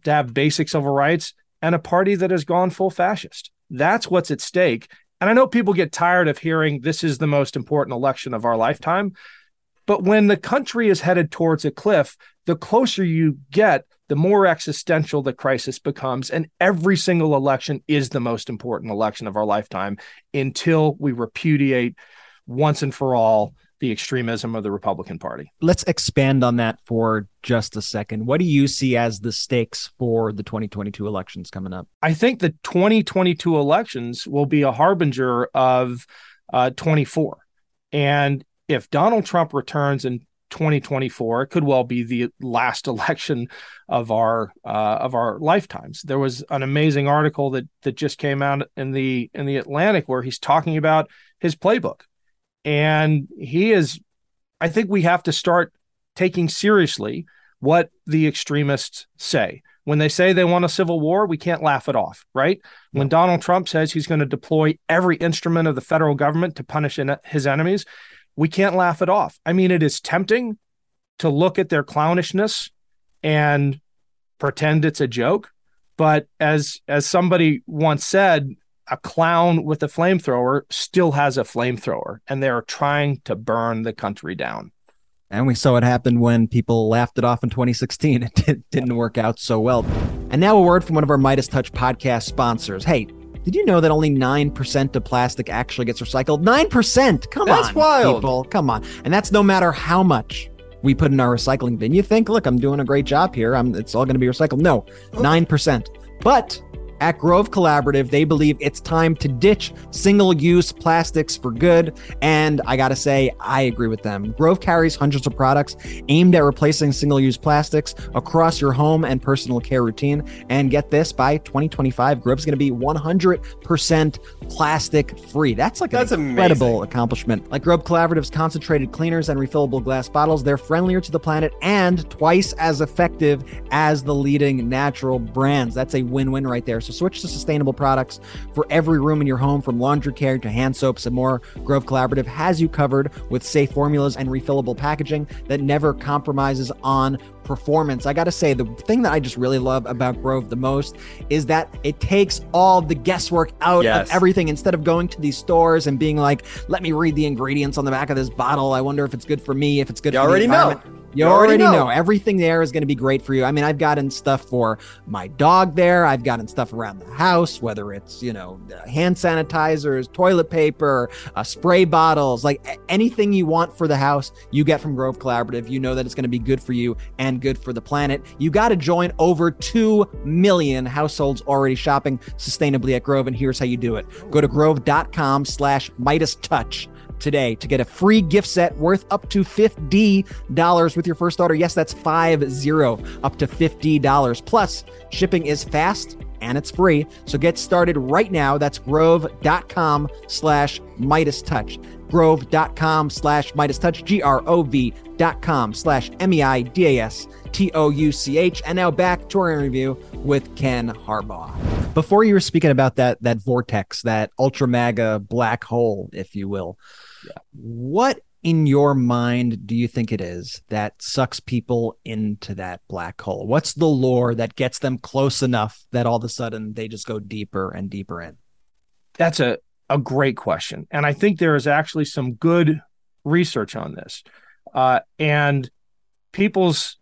to have basic civil rights, and a party that has gone full fascist. That's what's at stake. And I know people get tired of hearing this is the most important election of our lifetime. But when the country is headed towards a cliff, the closer you get, the more existential the crisis becomes. And every single election is the most important election of our lifetime until we repudiate once and for all the extremism of the Republican Party. Let's expand on that for just a second. What do you see as the stakes for the 2022 elections coming up? I think the 2022 elections will be a harbinger of uh, 24. And if Donald Trump returns in 2024 it could well be the last election of our uh, of our lifetimes. There was an amazing article that that just came out in the in the atlantic where he's talking about his playbook. And he is i think we have to start taking seriously what the extremists say. When they say they want a civil war we can't laugh it off right? When donald trump says he's going to deploy every instrument of the federal government to punish his enemies we can't laugh it off. I mean, it is tempting to look at their clownishness and pretend it's a joke, but as as somebody once said, a clown with a flamethrower still has a flamethrower, and they're trying to burn the country down. And we saw it happen when people laughed it off in 2016. It didn't work out so well. And now a word from one of our MeidasTouch podcast sponsors. Hey, did you know that only 9% of plastic actually gets recycled? 9%! Come That's on. wild. People, come on. And that's no matter how much we put in our recycling bin. You think, look, I'm doing a great job here. I'm, it's all going to be recycled. No, 9%. But at Grove Collaborative, they believe it's time to ditch single use plastics for good. And I got to say, I agree with them. Grove carries hundreds of products aimed at replacing single use plastics across your home and personal care routine. And get this by 2025, Grove's going to be 100% plastic free. That's like That's an amazing. incredible accomplishment. Like Grove Collaborative's concentrated cleaners and refillable glass bottles, they're friendlier to the planet and twice as effective as the leading natural brands. That's a win win right there. So switch to sustainable products for every room in your home, from laundry care to hand soaps and more. Grove Collaborative has you covered with safe formulas and refillable packaging that never compromises on performance. I got to say, the thing that I just really love about Grove the most is that it takes all the guesswork out Yes. of everything instead of going to these stores and being like, let me read the ingredients on the back of this bottle. I wonder if it's good for me, if it's good You for already the know. You already already know. know. Everything there is going to be great for you. I mean, I've gotten stuff for my dog there. I've gotten stuff around the house, whether it's, you know, hand sanitizers, toilet paper, uh, spray bottles, like anything you want for the house, you get from Grove Collaborative. You know that it's going to be good for you and good for the planet. You got to join over 2 million households already shopping sustainably at Grove. And here's how you do it. Go to grove.com slash MeidasTouch today to get a free gift set worth up to $50 with your first order. Yes, that's 50 up to $50. Plus, shipping is fast and it's free. So get started right now. That's grove.com slash MeidasTouch. Grove.com slash MeidasTouch, G R O V dot com slash M E I D A S T O U C H. And now back to our interview with Ken Harbaugh. Before you were speaking about that that vortex, that ultra MAGA black hole, if you will, what in your mind do you think it is that sucks people into that black hole? What's the lore that gets them close enough that all of a sudden they just go deeper and deeper in? That's a, a great question. And I think there is actually some good research on this. Uh, and people's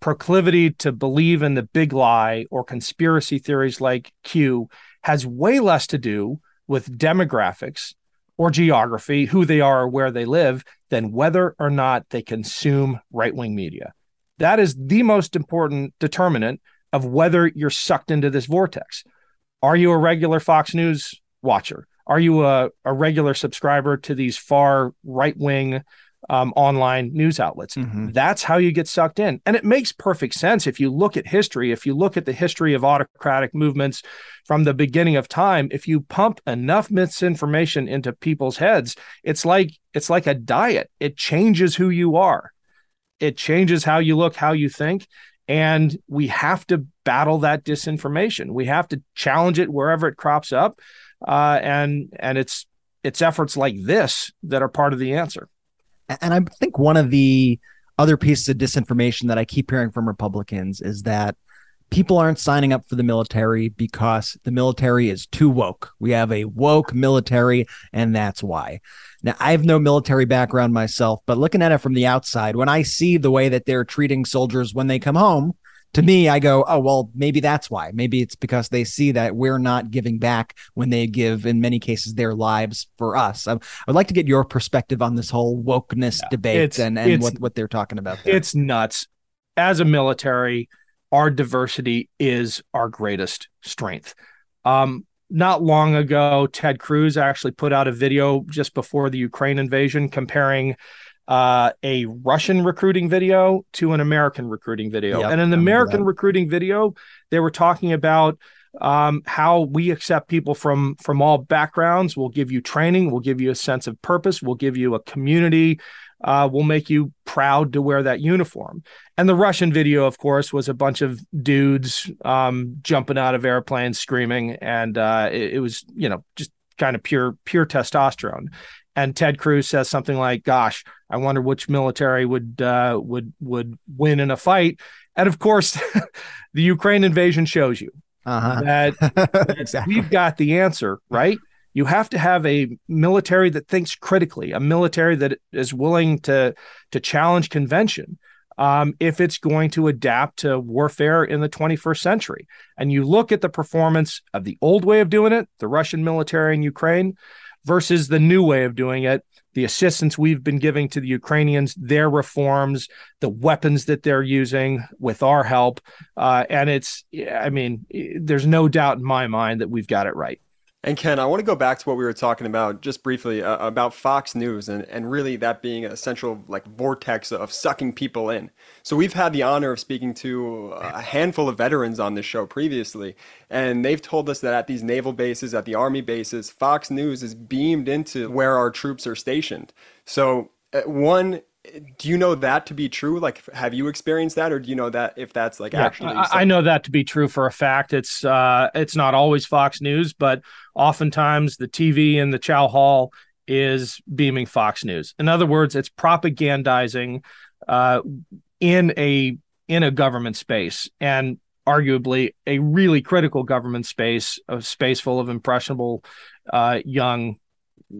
proclivity to believe in the big lie or conspiracy theories like Q has way less to do with demographics or geography, who they are or where they live, than whether or not they consume right wing media. That is the most important determinant of whether you're sucked into this vortex. Are you a regular Fox News watcher? Are you a, a regular subscriber to these far right wing um, online news outlets? That's how you get sucked in. And it makes perfect sense if you look at history, if you look at the history of autocratic movements from the beginning of time, if you pump enough misinformation into people's heads, it's like it's like a diet. It changes who you are. It changes how you look, how you think, and we have to battle that disinformation. We have to challenge it wherever it crops up, uh, and and it's it's efforts like this that are part of the answer. And I think one of the other pieces of disinformation that I keep hearing from Republicans is that people aren't signing up for the military because the military is too woke. We have a woke military, and that's why. Now, I have no military background myself, but looking at it from the outside, when I see the way that they're treating soldiers when they come home, to me, I go, oh, well, maybe that's why. Maybe it's because they see that we're not giving back when they give, in many cases, their lives for us. I, I would like to get your perspective on this whole wokeness debate it's- and, and it's- what, what they're talking about. There. It's nuts. As a military, our diversity is our greatest strength. Um, not long ago, Ted Cruz actually put out a video just before the Ukraine invasion comparing uh, a Russian recruiting video to an American recruiting video. Yep, and in the American recruiting video, they were talking about um, how we accept people from from all backgrounds. We'll give you training. We'll give you a sense of purpose. We'll give you a community. Uh, we'll make you proud to wear that uniform. And the Russian video, of course, was a bunch of dudes um, jumping out of airplanes, screaming, and uh, it, it was, you know, just kind of pure pure testosterone. And Ted Cruz says something like, "Gosh, I wonder which military would uh, would would win in a fight." And of course, the Ukraine invasion shows you Uh-huh. that, that Exactly. we've got the answer, right? You have to have a military that thinks critically, a military that is willing to to challenge convention. Um, if it's going to adapt to warfare in the 21st century, and you look at the performance of the old way of doing it, the Russian military in Ukraine, versus the new way of doing it, the assistance we've been giving to the Ukrainians, their reforms, the weapons that they're using with our help. Uh, and it's, I mean, there's no doubt in my mind that we've got it right. And Ken, I want to go back to what we were talking about just briefly uh, about Fox News and, and really that being a central like vortex of sucking people in. So we've had the honor of speaking to a handful of veterans on this show previously, and they've told us that at these naval bases, at the army bases, Fox News is beamed into where our troops are stationed. So uh, one. Do you know that to be true? Like, have you experienced that, or do you know that if that's like Yeah, actually? I, I know that to be true for a fact. It's uh, it's not always Fox News, but oftentimes the TV in the Chow Hall is beaming Fox News. In other words, it's propagandizing uh, in a in a government space and arguably a really critical government space, a space full of impressionable uh, young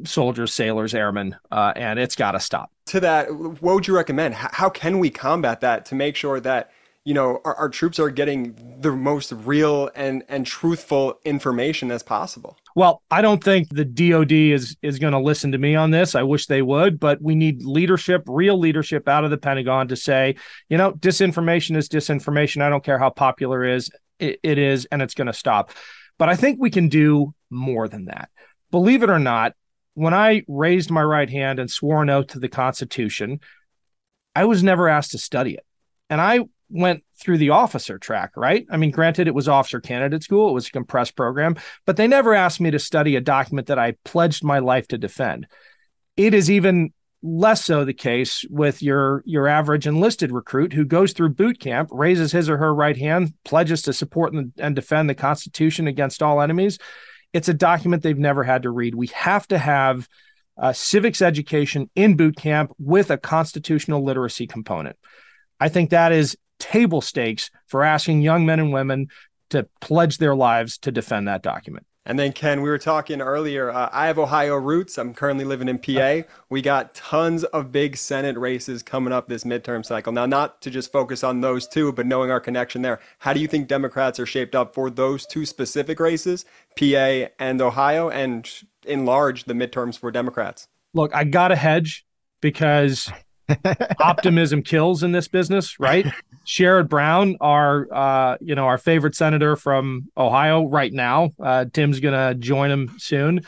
soldiers, sailors, airmen, uh, and it's got to stop. to that, what would you recommend? How can we combat that to make sure that you know our, our troops are getting the most real and and truthful information as possible? Well, I don't think the DoD is is going to listen to me on this. I wish they would, but we need leadership, real leadership out of the Pentagon to say, you know, disinformation is disinformation. I don't care how popular it is, it, it is, and it's going to stop. But I think we can do more than that. Believe it or not, when I raised my right hand and swore an oath to the Constitution, I was never asked to study it. And I went through the officer track, right? I mean, granted, it was officer candidate school, it was a compressed program, but they never asked me to study a document that I pledged my life to defend. It is even less so the case with your your average enlisted recruit who goes through boot camp, raises his or her right hand, pledges to support and, and defend the Constitution against all enemies. It's a document they've never had to read. We have to have uh, civics education in boot camp with a constitutional literacy component. I think that is table stakes for asking young men and women to pledge their lives to defend that document. And then Ken, we were talking earlier. Uh, I have Ohio roots. I'm currently living in PA. We got tons of big Senate races coming up this midterm cycle. Now, not to just focus on those two, but knowing our connection there, how do you think Democrats are shaped up for those two specific races, PA and Ohio, and in large the midterms for Democrats? Look, I got to hedge because optimism kills in this business, right? Sherrod Brown, our uh, you know our favorite senator from Ohio right now, uh, Tim's gonna join him soon.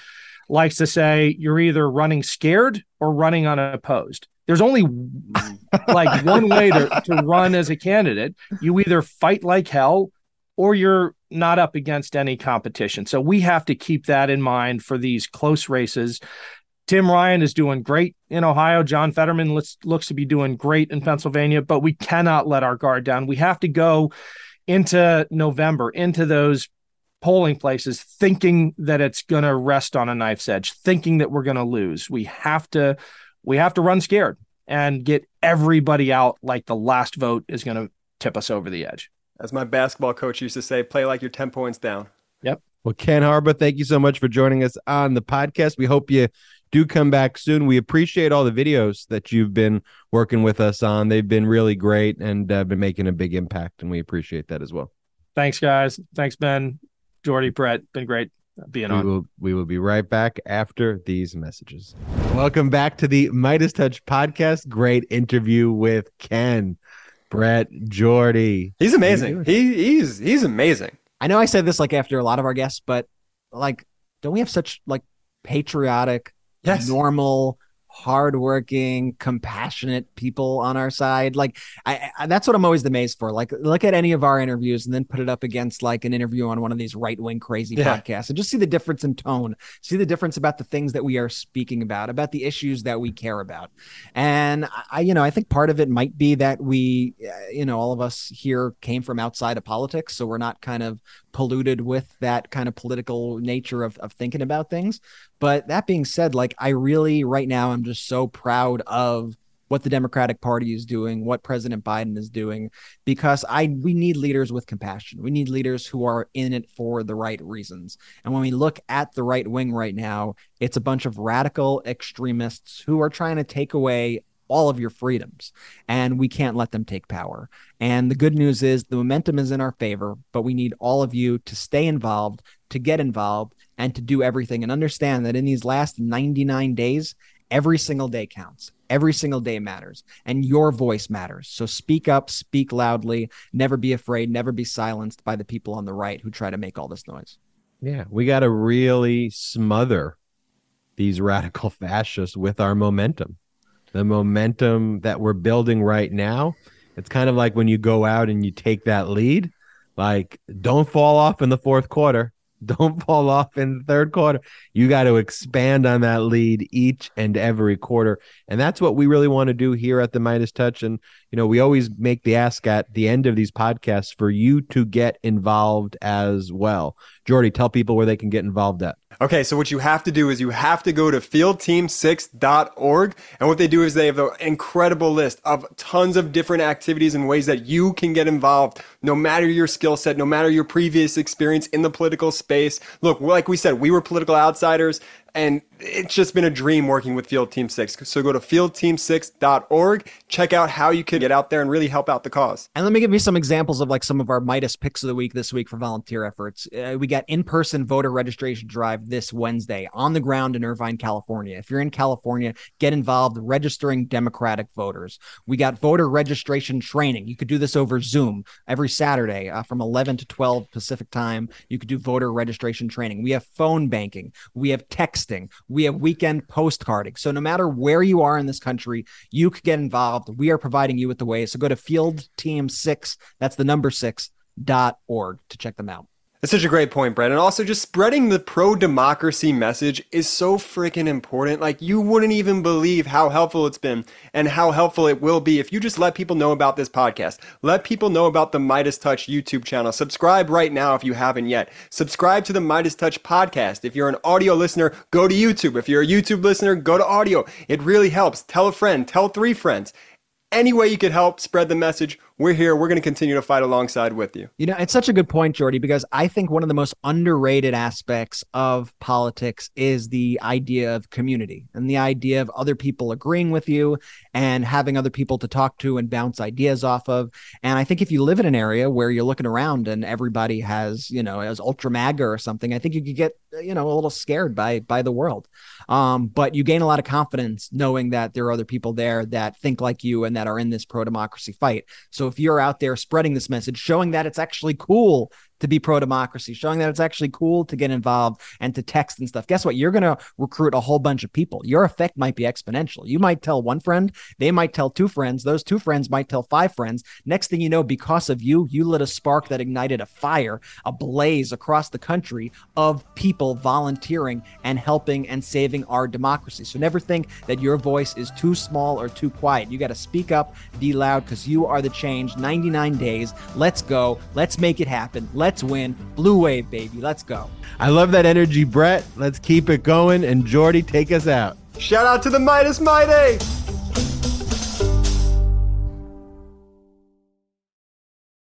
Likes to say you're either running scared or running unopposed. There's only like one way to, to run as a candidate. You either fight like hell or you're not up against any competition. So we have to keep that in mind for these close races. Tim Ryan is doing great in Ohio. John Fetterman looks, looks to be doing great in Pennsylvania, but we cannot let our guard down. We have to go into November, into those polling places, thinking that it's going to rest on a knife's edge, thinking that we're going to lose. We have to, we have to run scared and get everybody out like the last vote is going to tip us over the edge. As my basketball coach used to say, play like you're 10 points down. Yep. Well, Ken Harbaugh, thank you so much for joining us on the podcast. We hope you do come back soon. We appreciate all the videos that you've been working with us on. They've been really great and uh, been making a big impact, and we appreciate that as well. Thanks, guys. Thanks, Ben, Jordy, Brett. Been great being We on. will we will be right back after these messages. Welcome back to the MeidasTouch podcast. Great interview with Ken, Brett, Jordy. He's amazing. He he's he's amazing. I know I said this like after a lot of our guests, but like, don't we have such like patriotic, Yes. normal, hardworking, compassionate people on our side. Like I, I, that's what I'm always amazed for. Like look at any of our interviews and then put it up against like an interview on one of these right wing crazy Yeah. podcasts and just see the difference in tone, see the difference about the things that we are speaking about, about the issues that we care about. And I- you know, I think part of it might be that we, uh, you know, all of us here came from outside of politics, so we're not kind of polluted with that kind of political nature of, of thinking about things. But that being said, like I really right now I'm just so proud of what the Democratic Party is doing, what President Biden is doing, because I we need leaders with compassion. We need leaders who are in it for the right reasons. And when we look at the right wing right now, it's a bunch of radical extremists who are trying to take away all of your freedoms and we can't let them take power. And the good news is the momentum is in our favor, but we need all of you to stay involved, to get involved, and to do everything and understand that in these last 99 days, every single day counts. Every single day matters, and your voice matters. So speak up, speak loudly, never be afraid, never be silenced by the people on the right who try to make all this noise. Yeah, we got to really smother these radical fascists with our momentum. The momentum that we're building right now. It's kind of like when you go out and you take that lead, like don't fall off in the fourth quarter. Don't fall off in the third quarter. You got to expand on that lead each and every quarter. And that's what we really want to do here at the MeidasTouch. And, you know, we always make the ask at the end of these podcasts for you to get involved as well. Jordy, tell people where they can get involved at. Okay, so what you have to do is you have to go to fieldteam6.org. And what they do is they have an incredible list of tons of different activities and ways that you can get involved, no matter your skill set, no matter your previous experience in the political space. Look, like we said, we were political outsiders. And it's just been a dream working with Field Team 6. So go to fieldteam6.org, check out how you can get out there and really help out the cause. And let me give you some examples of like some of our Meidas picks of the week this week for volunteer efforts. Uh, we got in-person voter registration drive this Wednesday on the ground in Irvine, California. If you're in California, get involved registering Democratic voters. We got voter registration training. You could do this over Zoom every Saturday uh, from 11 to 12 Pacific time. You could do voter registration training. We have phone banking. We have We have weekend postcarding. So no matter where you are in this country, you could get involved. We are providing you with the way. So go to Field Team Six. That's the number six dot org to check them out. That's such a great point, Brett. And also, just spreading the pro democracy message is so freaking important. Like, you wouldn't even believe how helpful it's been and how helpful it will be if you just let people know about this podcast. Let people know about the MeidasTouch YouTube channel. Subscribe right now if you haven't yet. Subscribe to the MeidasTouch podcast. If you're an audio listener, go to YouTube. If you're a YouTube listener, go to audio. It really helps. Tell a friend, tell three friends. Any way you could help spread the message, we're here. We're going to continue to fight alongside with you. You know, it's such a good point, Jordy, because I think one of the most underrated aspects of politics is the idea of community and the idea of other people agreeing with you and having other people to talk to and bounce ideas off of. And I think if you live in an area where you're looking around and everybody has, you know, as ultra MAGA or something, I think you could get, you know, a little scared by by the world. Um, but you gain a lot of confidence knowing that there are other people there that think like you and that are in this pro democracy fight. So if you're out there spreading this message, showing that it's actually cool to be pro democracy, showing that it's actually cool to get involved and to text and stuff. Guess what? You're going to recruit a whole bunch of people. Your effect might be exponential. You might tell one friend, they might tell two friends, those two friends might tell five friends. Next thing you know, because of you, you lit a spark that ignited a fire, a blaze across the country of people volunteering and helping and saving our democracy. So never think that your voice is too small or too quiet. You got to speak up, be loud, because you are the change. 99 days. Let's go. Let's make it happen. Let's win. Blue wave, baby. Let's go. I love that energy, Brett. Let's keep it going. And Jordy, take us out. Shout out to the Meidas Mighty!